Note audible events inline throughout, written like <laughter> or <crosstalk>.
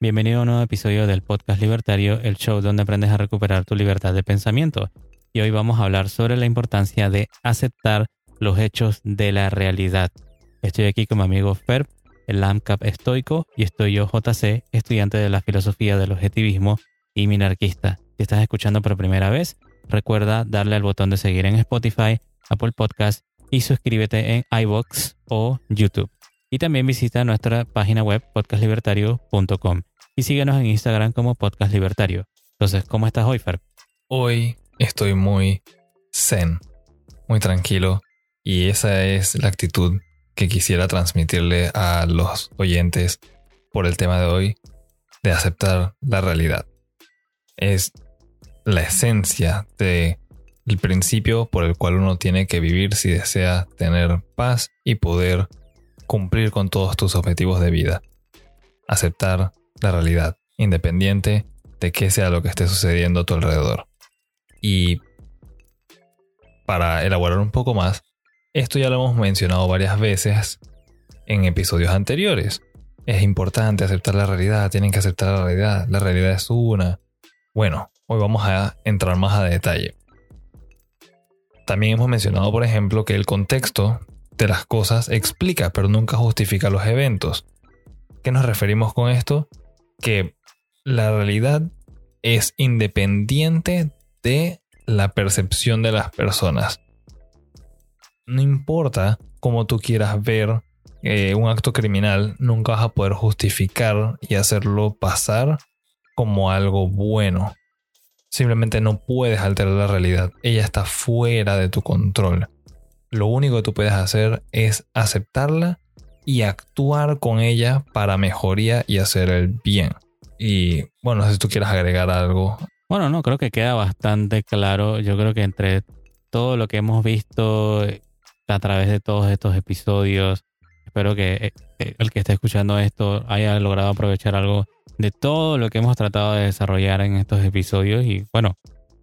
Bienvenido a un nuevo episodio del podcast libertario, el show donde aprendes a recuperar tu libertad de pensamiento. Y hoy vamos a hablar sobre la importancia de aceptar los hechos de la realidad. Estoy aquí con mi amigo Ferb, el AMCAP estoico, y estoy yo, JC, estudiante de la filosofía del objetivismo y minarquista. Si estás escuchando por primera vez, recuerda darle al botón de seguir en Spotify, Apple Podcast y suscríbete en iBox o YouTube. Y también visita nuestra página web podcastlibertario.com y síguenos en Instagram como Podcast Libertario. Entonces, ¿cómo estás hoy, Fer? Hoy estoy muy zen, muy tranquilo y esa es la actitud que quisiera transmitirle a los oyentes por el tema de hoy de aceptar la realidad. Es la esencia de el principio por el cual uno tiene que vivir si desea tener paz y poder cumplir con todos tus objetivos de vida. Aceptar la realidad, independiente de qué sea lo que esté sucediendo a tu alrededor. Y para elaborar un poco más, esto ya lo hemos mencionado varias veces en episodios anteriores. Es importante aceptar la realidad, tienen que aceptar la realidad, la realidad es una. Bueno, hoy vamos a entrar más a detalle. También hemos mencionado, por ejemplo, que el contexto de las cosas explica, pero nunca justifica los eventos. ¿Qué nos referimos con esto? Que la realidad es independiente de la percepción de las personas. No importa cómo tú quieras ver eh, un acto criminal, nunca vas a poder justificar y hacerlo pasar como algo bueno. Simplemente no puedes alterar la realidad. Ella está fuera de tu control. Lo único que tú puedes hacer es aceptarla y actuar con ella para mejoría y hacer el bien. Y bueno, si tú quieres agregar algo. Bueno, no, creo que queda bastante claro. Yo creo que entre todo lo que hemos visto a través de todos estos episodios, espero que eh, el que esté escuchando esto haya logrado aprovechar algo de todo lo que hemos tratado de desarrollar en estos episodios y bueno,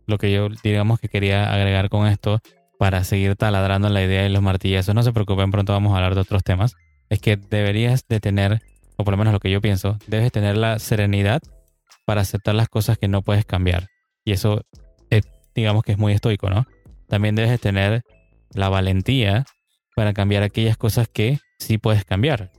lo que yo digamos que quería agregar con esto para seguir taladrando la idea de los martillazos, no se preocupen, pronto vamos a hablar de otros temas, es que deberías de tener, o por lo menos lo que yo pienso, debes tener la serenidad para aceptar las cosas que no puedes cambiar. Y eso digamos que es muy estoico, ¿no? También debes de tener la valentía para cambiar aquellas cosas que sí puedes cambiar.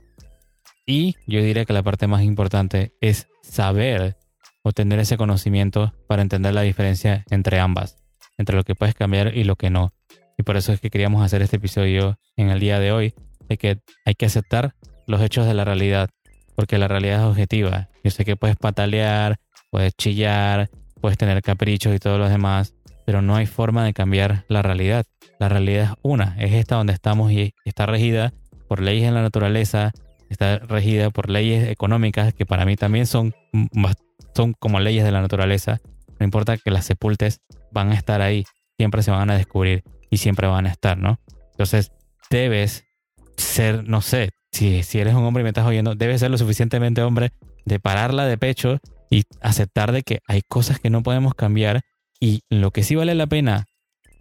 Y yo diría que la parte más importante es saber o tener ese conocimiento para entender la diferencia entre ambas, entre lo que puedes cambiar y lo que no. Y por eso es que queríamos hacer este episodio en el día de hoy, de que hay que aceptar los hechos de la realidad, porque la realidad es objetiva. Yo sé que puedes patalear, puedes chillar, puedes tener caprichos y todo lo demás, pero no hay forma de cambiar la realidad. La realidad es una, es esta donde estamos y está regida por leyes en la naturaleza, está regida por leyes económicas que para mí también son, son como leyes de la naturaleza. No importa que las sepultes, van a estar ahí, siempre se van a descubrir y siempre van a estar, ¿no? Entonces, debes ser, no sé, si, eres un hombre y me estás oyendo, debes ser lo suficientemente hombre de pararla de pecho y aceptar de que hay cosas que no podemos cambiar y lo que sí vale la pena,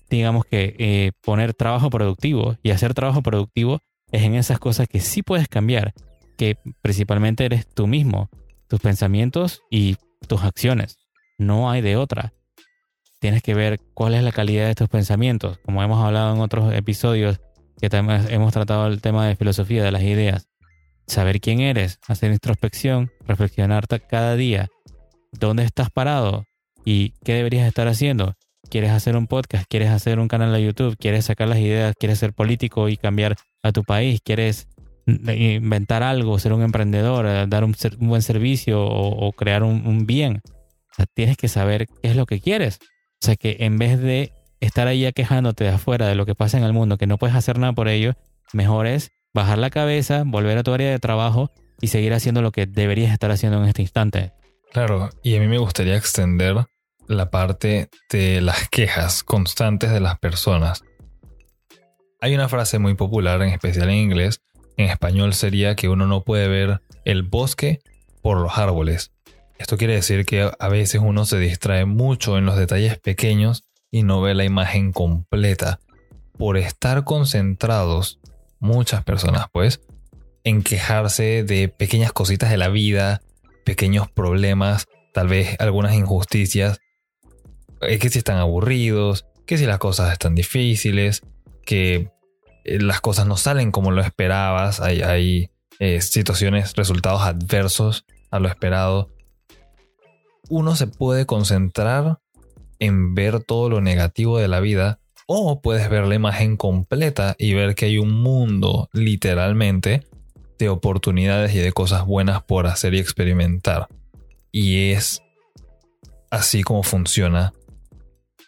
digamos que eh, poner trabajo productivo y hacer trabajo productivo es en esas cosas que sí puedes cambiar, que principalmente eres tú mismo, tus pensamientos y tus acciones. No hay de otra. Tienes que ver cuál es la calidad de tus pensamientos. Como hemos hablado en otros episodios, que también hemos tratado el tema de filosofía, de las ideas. Saber quién eres, hacer introspección, reflexionarte cada día. ¿Dónde estás parado? ¿Y qué deberías estar haciendo? ¿Quieres hacer un podcast? ¿Quieres hacer un canal de YouTube? ¿Quieres sacar las ideas? ¿Quieres ser político y cambiar a tu país, quieres inventar algo, ser un emprendedor, eh, dar un, buen servicio o, crear un, bien, tienes que saber qué es lo que quieres. O sea que en vez de estar ahí quejándote de afuera de lo que pasa en el mundo, que no puedes hacer nada por ello, mejor es bajar la cabeza, volver a tu área de trabajo y seguir haciendo lo que deberías estar haciendo en este instante. Claro, y a mí me gustaría extender la parte de las quejas constantes de las personas. Hay una frase muy popular, en especial en inglés, en español sería que uno no puede ver el bosque por los árboles. Esto quiere decir que a veces uno se distrae mucho en los detalles pequeños y no ve la imagen completa. Por estar concentrados, muchas personas pues, en quejarse de pequeñas cositas de la vida, pequeños problemas, tal vez algunas injusticias, es que si están aburridos, que si las cosas están difíciles, que eh, las cosas no salen como lo esperabas, hay, hay eh, situaciones, resultados adversos a lo esperado. Uno se puede concentrar en ver todo lo negativo de la vida o puedes ver la imagen completa y ver que hay un mundo literalmente de oportunidades y de cosas buenas por hacer y experimentar. Y es así como funciona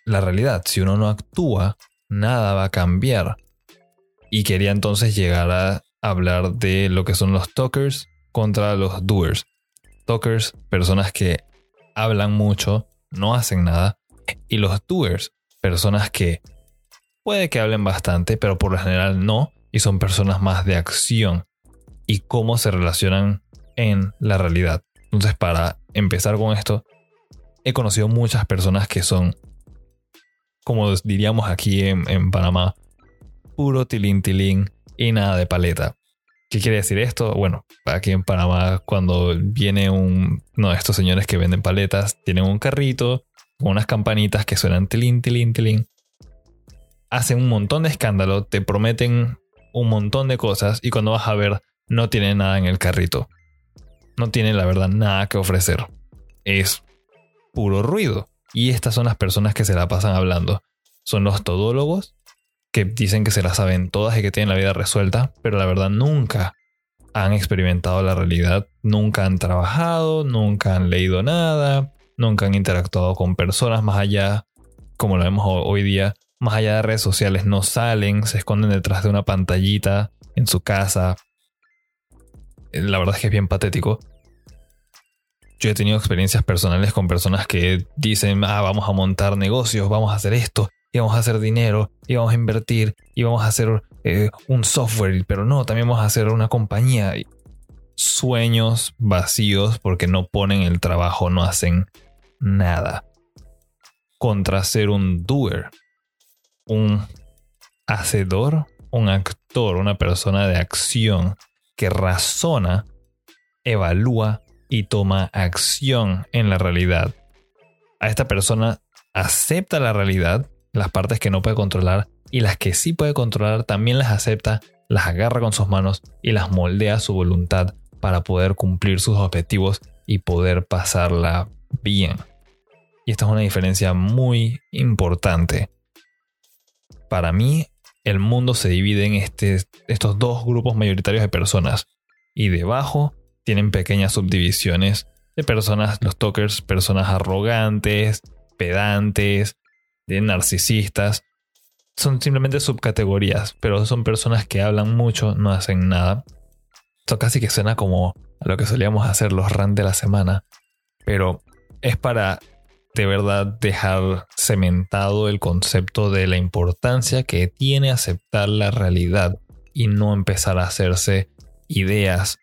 la realidad. Si uno no actúa, nada va a cambiar. Y quería entonces llegar a hablar de lo que son los talkers contra los doers. Talkers, personas que hablan mucho, no hacen nada. Y los doers, personas que puede que hablen bastante, pero por lo general no. Y son personas más de acción. Y cómo se relacionan en la realidad. Entonces, para empezar con esto, he conocido muchas personas que son, como diríamos aquí en, en Panamá, puro tilín tilín y nada de paleta. ¿Qué quiere decir esto? Bueno, aquí en Panamá cuando viene un... No, estos señores que venden paletas tienen un carrito unas campanitas que suenan tilín, tilín, tilín. Hacen un montón de escándalo, te prometen un montón de cosas y cuando vas a ver no tiene nada en el carrito. No tiene la verdad nada que ofrecer. Es puro ruido. Y estas son las personas que se la pasan hablando. Son los todólogos que dicen que se la saben todas y que tienen la vida resuelta, pero la verdad nunca han experimentado la realidad, nunca han trabajado, nunca han leído nada, nunca han interactuado con personas más allá, como lo vemos hoy día, más allá de redes sociales, no salen, se esconden detrás de una pantallita en su casa. La verdad es que es bien patético. Yo he tenido experiencias personales con personas que dicen, ah, vamos a montar negocios, vamos a hacer esto, íbamos a hacer dinero, íbamos a invertir, íbamos a hacer eh, un software, pero no, también vamos a hacer una compañía. Sueños vacíos porque no ponen el trabajo, no hacen nada. Contra ser un doer, un hacedor, un actor, una persona de acción que razona, evalúa y toma acción en la realidad. A esta persona acepta la realidad, las partes que no puede controlar y las que sí puede controlar también las acepta, las agarra con sus manos y las moldea a su voluntad para poder cumplir sus objetivos y poder pasarla bien. Y esta es una diferencia muy importante. Para mí, el mundo se divide en este, estos dos grupos mayoritarios de personas. Y debajo tienen pequeñas subdivisiones de personas, los talkers, personas arrogantes, pedantes, de narcisistas. Son simplemente subcategorías, pero son personas que hablan mucho, no hacen nada. Esto casi que suena como lo que solíamos hacer los RAN de la semana, pero es para de verdad dejar cementado el concepto de la importancia que tiene aceptar la realidad y no empezar a hacerse ideas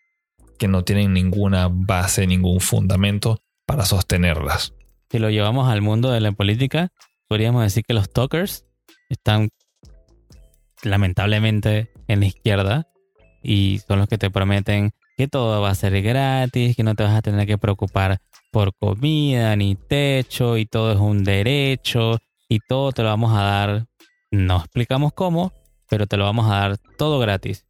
que no tienen ninguna base, ningún fundamento para sostenerlas. Si lo llevamos al mundo de la política, podríamos decir que los talkers están lamentablemente en la izquierda y son los que te prometen que todo va a ser gratis, que no te vas a tener que preocupar por comida ni techo y todo es un derecho y todo te lo vamos a dar. No explicamos cómo, pero te lo vamos a dar todo gratis.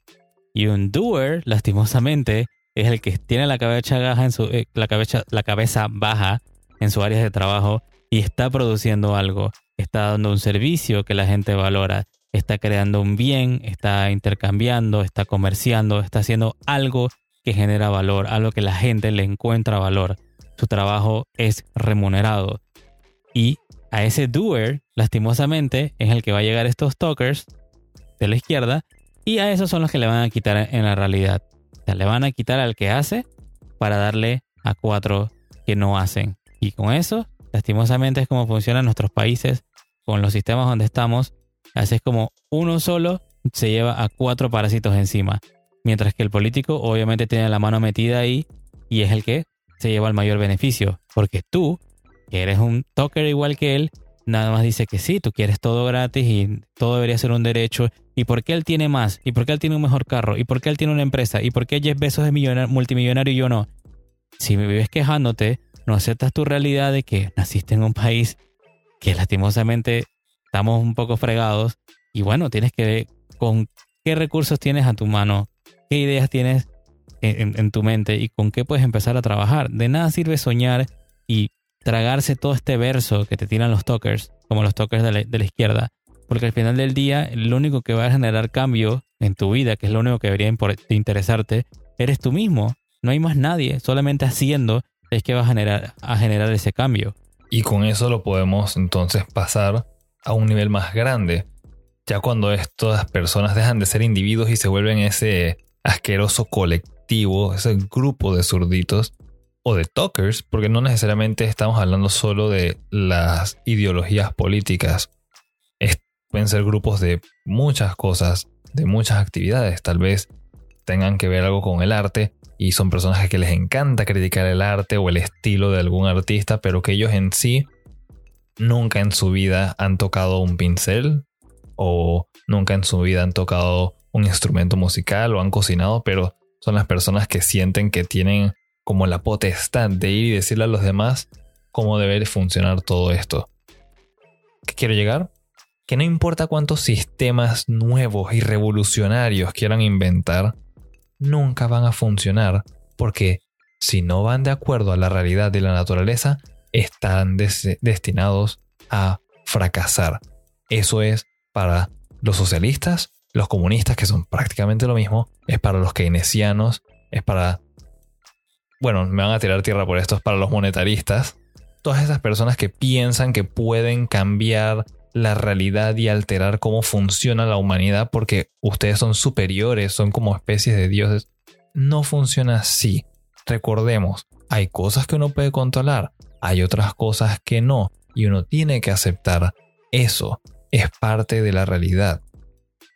Y un doer, lastimosamente, es el que tiene la cabeza baja en su eh, la cabeza la cabeza baja en su área de trabajo y está produciendo algo, está dando un servicio que la gente valora, está creando un bien, está intercambiando, está comerciando, está haciendo algo que genera valor, algo que la gente le encuentra valor. Su trabajo es remunerado. Y a ese doer, lastimosamente, es el que va a llegar estos talkers de la izquierda y a esos son los que le van a quitar en la realidad. O sea, le van a quitar al que hace para darle a cuatro que no hacen. Y con eso Lastimosamente es como funcionan nuestros países con los sistemas donde estamos. Así es como uno solo se lleva a cuatro parásitos encima. Mientras que el político obviamente tiene la mano metida ahí y es el que se lleva el mayor beneficio. Porque tú, que eres un talker igual que él, nada más dice que sí, tú quieres todo gratis y todo debería ser un derecho. ¿Y por qué él tiene más? ¿Y por qué él tiene un mejor carro? ¿Y por qué él tiene una empresa? ¿Y por qué Jeff Bezos es multimillonario y yo no? Si me vives quejándote, no aceptas tu realidad de que naciste en un país que lastimosamente estamos un poco fregados y bueno, tienes que ver con qué recursos tienes a tu mano, qué ideas tienes en, tu mente y con qué puedes empezar a trabajar. De nada sirve soñar y tragarse todo este verso que te tiran los talkers, como los talkers de la, izquierda, porque al final del día lo único que va a generar cambio en tu vida, que es lo único que debería interesarte, eres tú mismo. No hay más nadie, solamente haciendo es que va a generar, a generar ese cambio. Y con eso lo podemos entonces pasar a un nivel más grande. Ya cuando estas personas dejan de ser individuos y se vuelven ese asqueroso colectivo, ese grupo de zurditos o de talkers, porque no necesariamente estamos hablando solo de las ideologías políticas. pueden ser grupos de muchas cosas, de muchas actividades. Tal vez tengan que ver algo con el arte y son personas que les encanta criticar el arte o el estilo de algún artista, pero que ellos en sí nunca en su vida han tocado un pincel o nunca en su vida han tocado un instrumento musical o han cocinado, pero son las personas que sienten que tienen como la potestad de ir y decirle a los demás cómo debe funcionar todo esto. ¿Qué quiero llegar? Que no importa cuántos sistemas nuevos y revolucionarios quieran inventar, nunca van a funcionar porque si no van de acuerdo a la realidad de la naturaleza, están destinados a fracasar. Eso es para los socialistas, los comunistas, que son prácticamente lo mismo, es para los keynesianos, es para... Bueno, me van a tirar tierra por esto, es para los monetaristas. Todas esas personas que piensan que pueden cambiar la realidad y alterar cómo funciona la humanidad porque ustedes son superiores, son como especies de dioses. No funciona así. Recordemos, hay cosas que uno puede controlar, hay otras cosas que no, y uno tiene que aceptar eso. Es parte de la realidad.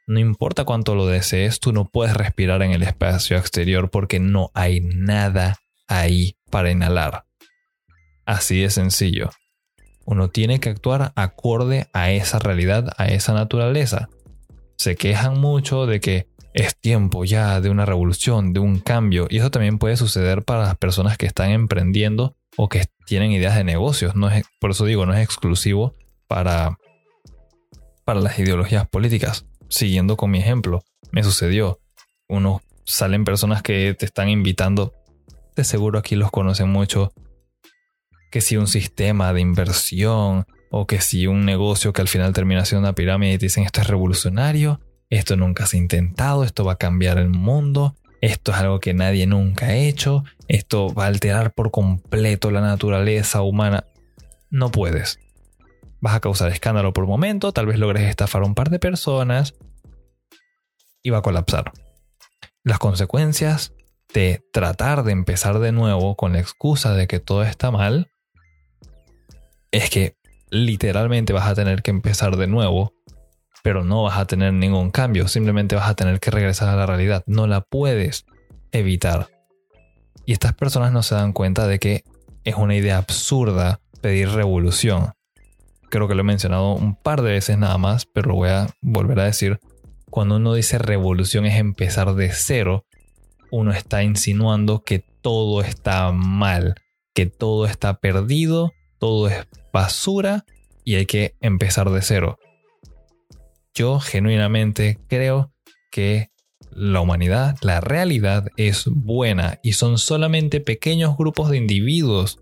No importa cuánto lo desees, tú no puedes respirar en el espacio exterior porque no hay nada ahí para inhalar. Así de sencillo. Uno tiene que actuar acorde a esa realidad, a esa naturaleza. Se quejan mucho de que es tiempo ya de una revolución, de un cambio, y eso también puede suceder para las personas que están emprendiendo o que tienen ideas de negocios. No es, por eso digo, no es exclusivo para, para las ideologías políticas. Siguiendo con mi ejemplo, me sucedió. Uno salen personas que te están invitando. De seguro aquí los conocen mucho. Que si un sistema de inversión o que si un negocio que al final termina siendo una pirámide y te dicen esto es revolucionario, esto nunca se ha intentado, esto va a cambiar el mundo, esto es algo que nadie nunca ha hecho, esto va a alterar por completo la naturaleza humana. No puedes. Vas a causar escándalo por momento, tal vez logres estafar a un par de personas y va a colapsar. Las consecuencias de tratar de empezar de nuevo con la excusa de que todo está mal es que literalmente vas a tener que empezar de nuevo pero no vas a tener ningún cambio, simplemente vas a tener que regresar a la realidad, no la puedes evitar. Y estas personas no se dan cuenta de que es una idea absurda pedir revolución. Creo que lo he mencionado un par de veces nada más, pero lo voy a volver a decir. Cuando uno dice revolución es empezar de cero, uno está insinuando que todo está mal, que todo está perdido, todo es basura y hay que empezar de cero yo genuinamente creo que la humanidad, la realidad es buena y son solamente pequeños grupos de individuos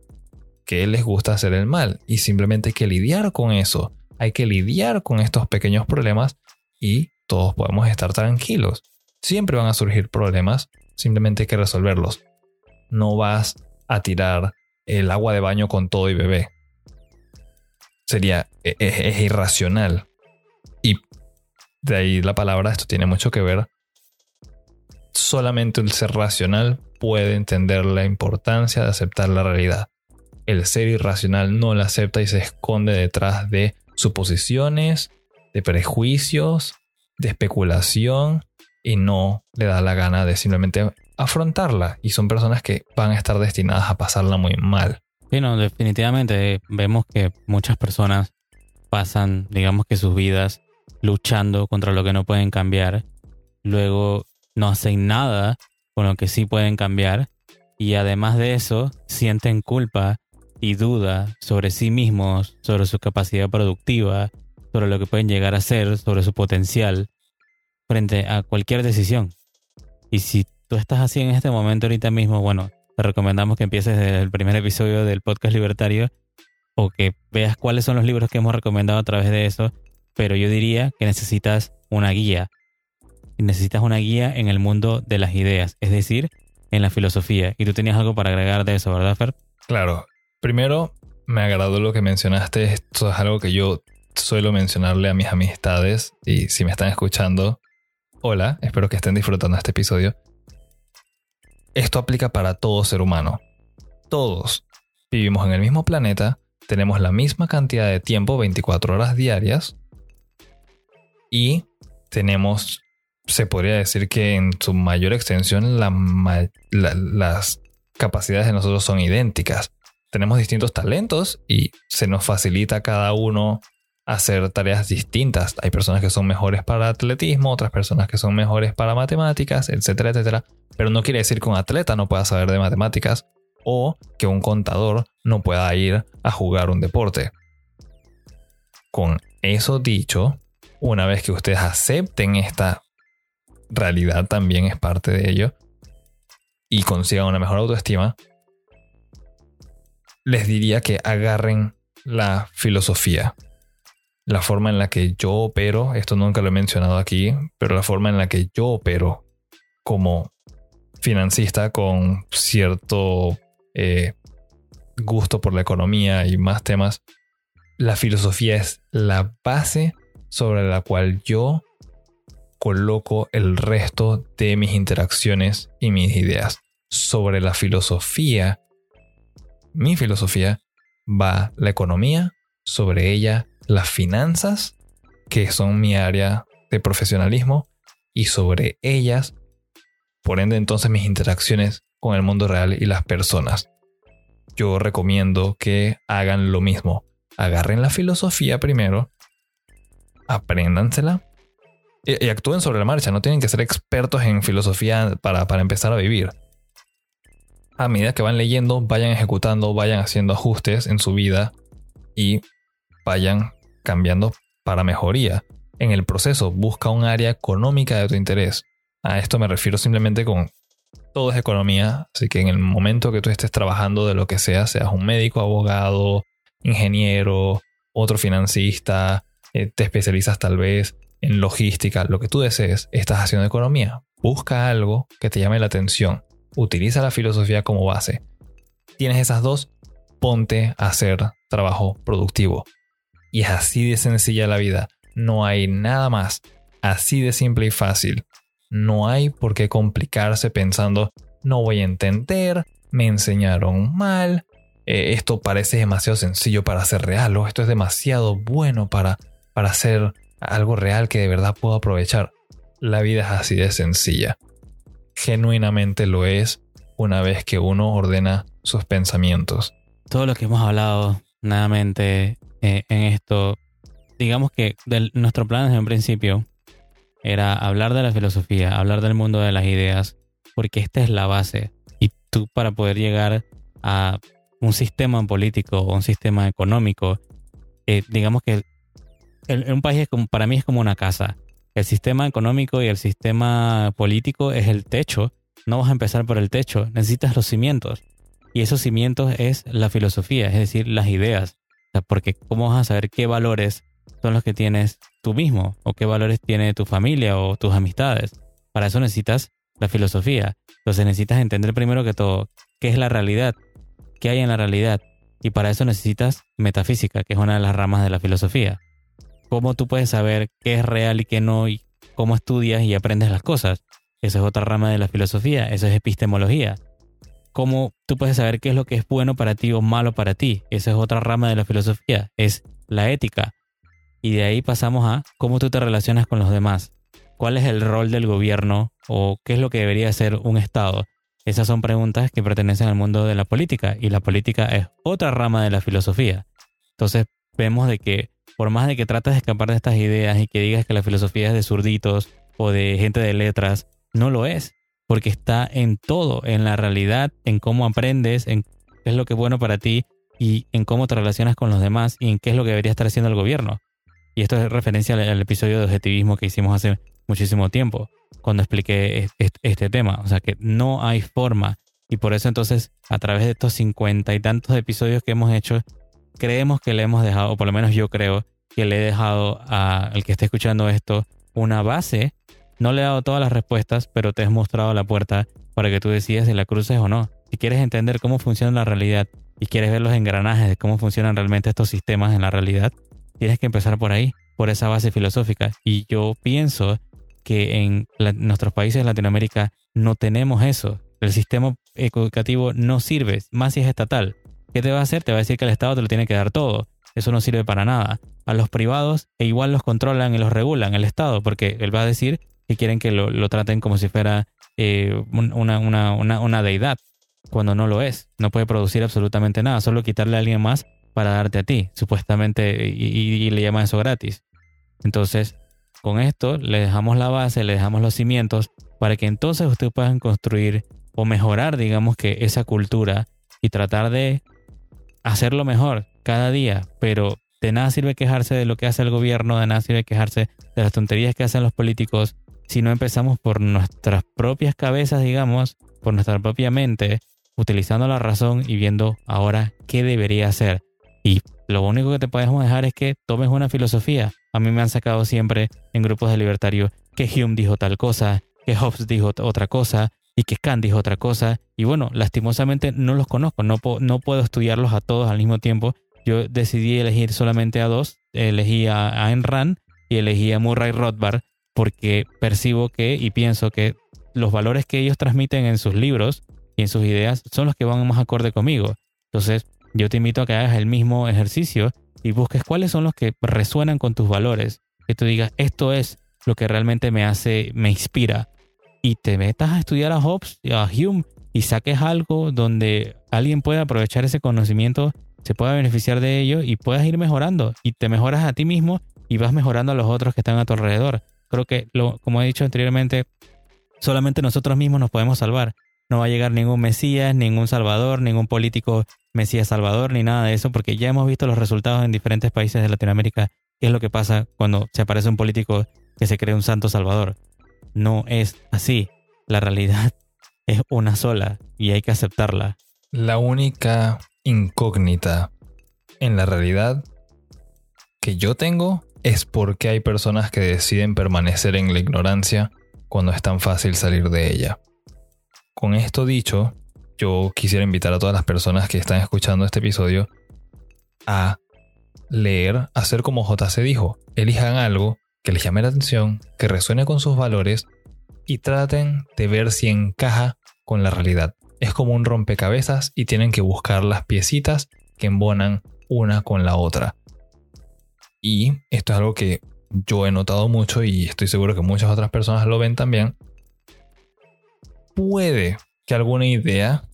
que les gusta hacer el mal y simplemente hay que lidiar con eso. Hay que lidiar con estos pequeños problemas y todos podemos estar tranquilos. Siempre van a surgir problemas, simplemente hay que resolverlos. No vas a tirar el agua de baño con todo y bebé. Sería, es, e, es irracional. Y de ahí la palabra, esto tiene mucho que ver. Solamente el ser racional puede entender la importancia de aceptar la realidad. El ser irracional no la acepta y se esconde detrás de suposiciones, de prejuicios, de especulación y no le da la gana de simplemente afrontarla. Y son personas que van a estar destinadas a pasarla muy mal. Sí, no, definitivamente vemos que muchas personas pasan, digamos que sus vidas luchando contra lo que no pueden cambiar, luego no hacen nada con lo que sí pueden cambiar y además de eso sienten culpa y duda sobre sí mismos, sobre su capacidad productiva, sobre lo que pueden llegar a ser, sobre su potencial frente a cualquier decisión. Y si estás así en este momento ahorita mismo, bueno, te recomendamos que empieces desde el primer episodio del podcast libertario o que veas cuáles son los libros que hemos recomendado a través de eso, pero yo diría que necesitas una guía. Necesitas una guía en el mundo de las ideas, es decir, en la filosofía. Y tú tenías algo para agregar de eso, ¿verdad, Fer? Claro. Primero, me agradó lo que mencionaste. Esto es algo que yo suelo mencionarle a mis amistades. Y si me están escuchando, hola, espero que estén disfrutando este episodio. Esto aplica para todo ser humano. Todos vivimos en el mismo planeta, tenemos la misma cantidad de tiempo, 24 horas diarias, y tenemos se podría decir que en su mayor extensión las capacidades de nosotros son idénticas. Tenemos distintos talentos y se nos facilita cada uno hacer tareas distintas. Hay personas que son mejores para atletismo, otras personas que son mejores para matemáticas, etcétera, etcétera. Pero no quiere decir que un atleta no pueda saber de matemáticas o que un contador no pueda ir a jugar un deporte. Con eso dicho, una vez que ustedes acepten esta realidad también es parte de ello, y consigan una mejor autoestima, les diría que agarren la filosofía. La forma en la que yo opero, esto nunca lo he mencionado aquí, pero la forma en la que yo opero como financista con cierto eh, gusto por la economía y más temas, la filosofía es la base sobre la cual yo coloco el resto de mis interacciones y mis ideas. Sobre la filosofía, mi filosofía va la economía, sobre ella las finanzas, que son mi área de profesionalismo, y sobre ellas, por ende entonces mis interacciones con el mundo real y las personas. Yo recomiendo que hagan lo mismo. Agarren la filosofía primero, apréndansela y, actúen sobre la marcha, no tienen que ser expertos en filosofía para, para empezar a vivir. A medida que van leyendo, vayan ejecutando, vayan haciendo ajustes en su vida y vayan cambiando para mejoría. En el proceso, busca un área económica de tu interés. A esto me refiero simplemente con todo es economía, así que en el momento que tú estés trabajando de lo que sea, seas un médico, abogado, ingeniero, otro financista, eh, te especializas tal vez en logística, lo que tú desees, estás haciendo economía. Busca algo que te llame la atención. Utiliza la filosofía como base. Tienes esas dos, ponte a hacer trabajo productivo. Y es así de sencilla la vida. No hay nada más. Así de simple y fácil. No hay por qué complicarse pensando, no voy a entender, me enseñaron mal, eh, esto parece demasiado sencillo para ser real o esto es demasiado bueno para, para ser algo real que de verdad puedo aprovechar. La vida es así de sencilla. Genuinamente lo es una vez que uno ordena sus pensamientos. Todo lo que hemos hablado nuevamente eh, en esto, digamos que nuestro plan desde un principio era hablar de la filosofía, hablar del mundo de las ideas, porque esta es la base. Y tú para poder llegar a un sistema político o un sistema económico, eh, digamos que un país es como, para mí es como una casa. El sistema económico y el sistema político es el techo. No vas a empezar por el techo, necesitas los cimientos. Y esos cimientos es la filosofía, es decir, las ideas. Porque ¿cómo vas a saber qué valores son los que tienes tú mismo? ¿O qué valores tiene tu familia o tus amistades? Para eso necesitas la filosofía. Entonces necesitas entender primero que todo qué es la realidad, qué hay en la realidad. Y para eso necesitas metafísica, que es una de las ramas de la filosofía cómo tú puedes saber qué es real y qué no, y cómo estudias y aprendes las cosas. Esa es otra rama de la filosofía, eso es epistemología. Cómo tú puedes saber qué es lo que es bueno para ti o malo para ti. Esa es otra rama de la filosofía, es la ética. Y de ahí pasamos a cómo tú te relacionas con los demás. ¿Cuál es el rol del gobierno o qué es lo que debería ser un Estado? Esas son preguntas que pertenecen al mundo de la política y la política es otra rama de la filosofía. Entonces vemos de que por más de que trates de escapar de estas ideas y que digas que la filosofía es de zurditos o de gente de letras, no lo es, porque está en todo, en la realidad, en cómo aprendes, en qué es lo que es bueno para ti y en cómo te relacionas con los demás y en qué es lo que debería estar haciendo el gobierno. Y esto es referencia al, episodio de objetivismo que hicimos hace muchísimo tiempo, cuando expliqué este, tema. O sea que no hay forma. Y por eso entonces, a través de estos cincuenta y tantos episodios que hemos hecho, creemos que le hemos dejado, o por lo menos yo creo que le he dejado al que esté escuchando esto una base. No le he dado todas las respuestas, pero te he mostrado la puerta para que tú decidas si la cruces o no. Si quieres entender cómo funciona la realidad y quieres ver los engranajes de cómo funcionan realmente estos sistemas en la realidad, tienes que empezar por ahí, por esa base filosófica. Y yo pienso que en nuestros países de Latinoamérica no tenemos eso. El sistema educativo no sirve, más si es estatal. ¿Qué te va a hacer? Te va a decir que el Estado te lo tiene que dar todo. Eso no sirve para nada. A los privados e igual los controlan y los regulan el Estado, porque él va a decir que quieren que lo, traten como si fuera eh, una, una deidad, cuando no lo es. No puede producir absolutamente nada, solo quitarle a alguien más para darte a ti, supuestamente, y, le llaman eso gratis. Entonces, con esto le dejamos la base, le dejamos los cimientos para que entonces ustedes puedan construir o mejorar, digamos que esa cultura y tratar de hacerlo mejor cada día, pero de nada sirve quejarse de lo que hace el gobierno, de nada sirve quejarse de las tonterías que hacen los políticos si no empezamos por nuestras propias cabezas, digamos, por nuestra propia mente, utilizando la razón y viendo ahora qué debería hacer. Y lo único que te podemos dejar es que tomes una filosofía. A mí me han sacado siempre en grupos de libertarios que Hume dijo tal cosa, que Hobbes dijo otra cosa y que Kant dijo otra cosa. Y bueno, lastimosamente no los conozco, no, no puedo estudiarlos a todos al mismo tiempo. Yo decidí elegir solamente a dos, elegí a Ayn Rand y elegí a Murray Rothbard porque percibo que y pienso que los valores que ellos transmiten en sus libros y en sus ideas son los que van más acorde conmigo. Entonces, yo te invito a que hagas el mismo ejercicio y busques cuáles son los que resuenan con tus valores. Que tú digas, esto es lo que realmente me hace, me inspira. Y te metas a estudiar a Hobbes y a Hume y saques algo donde alguien pueda aprovechar ese conocimiento, se pueda beneficiar de ello y puedas ir mejorando. Y te mejoras a ti mismo y vas mejorando a los otros que están a tu alrededor. Creo que, lo, como he dicho anteriormente, solamente nosotros mismos nos podemos salvar. No va a llegar ningún Mesías, ningún Salvador, ningún político Mesías Salvador, ni nada de eso, porque ya hemos visto los resultados en diferentes países de Latinoamérica. ¿Qué es lo que pasa cuando se aparece un político que se cree un santo Salvador? No es así. La realidad <laughs> es una sola y hay que aceptarla. La única incógnita en la realidad que yo tengo es por qué hay personas que deciden permanecer en la ignorancia cuando es tan fácil salir de ella. Con esto dicho, yo quisiera invitar a todas las personas que están escuchando este episodio a leer, hacer como JC dijo, elijan algo que les llame la atención, que resuene con sus valores y traten de ver si encaja con la realidad. Es como un rompecabezas y tienen que buscar las piecitas que embonan una con la otra. Y esto es algo que yo he notado mucho y estoy seguro que muchas otras personas lo ven también, puede que alguna idea,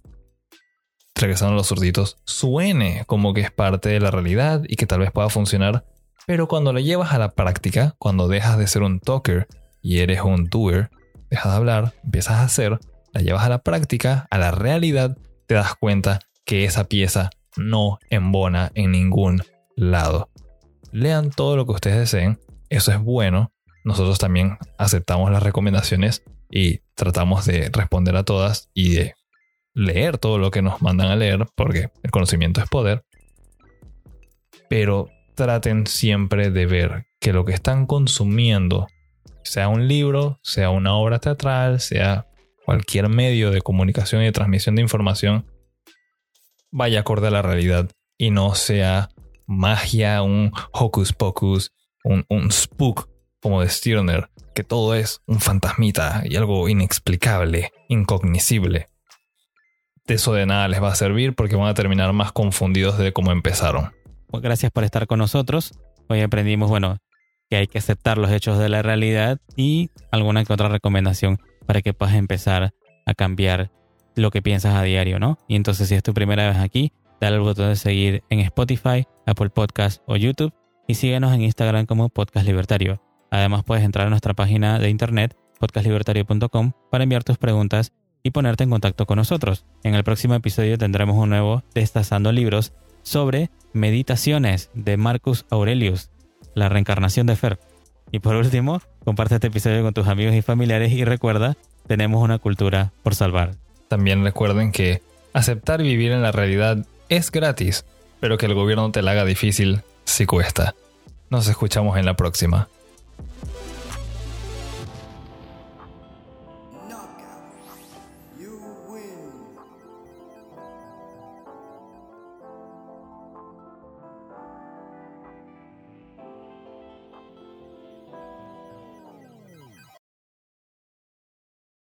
regresando a los zurditos, suene como que es parte de la realidad y que tal vez pueda funcionar, pero cuando lo llevas a la práctica, cuando dejas de ser un talker y eres un doer, dejas de hablar, empiezas a hacer, la llevas a la práctica, a la realidad, te das cuenta que esa pieza no embona en ningún lado. Lean todo lo que ustedes deseen, eso es bueno. Nosotros también aceptamos las recomendaciones y tratamos de responder a todas y de leer todo lo que nos mandan a leer, porque el conocimiento es poder. Pero traten siempre de ver que lo que están consumiendo, sea un libro, sea una obra teatral, sea cualquier medio de comunicación y de transmisión de información, vaya acorde a la realidad y no sea magia, un hocus pocus, un, un spook como de Stirner, que todo es un fantasmita y algo inexplicable, incognoscible. De eso de nada les va a servir porque van a terminar más confundidos de cómo empezaron. Pues gracias por estar con nosotros. Hoy aprendimos, bueno, que hay que aceptar los hechos de la realidad y alguna que otra recomendación para que puedas empezar a cambiar lo que piensas a diario, ¿no? Y entonces si es tu primera vez aquí, dale al botón de seguir en Spotify, Apple Podcast o YouTube y síguenos en Instagram como Podcast Libertario. Además puedes entrar a nuestra página de internet podcastlibertario.com para enviar tus preguntas y ponerte en contacto con nosotros. En el próximo episodio tendremos un nuevo Destazando Libros sobre Meditaciones de Marcus Aurelius, la reencarnación de Fer. Y por último, comparte este episodio con tus amigos y familiares y recuerda, tenemos una cultura por salvar. También recuerden que aceptar vivir en la realidad es gratis, pero que el gobierno te la haga difícil sí cuesta. Nos escuchamos en la próxima.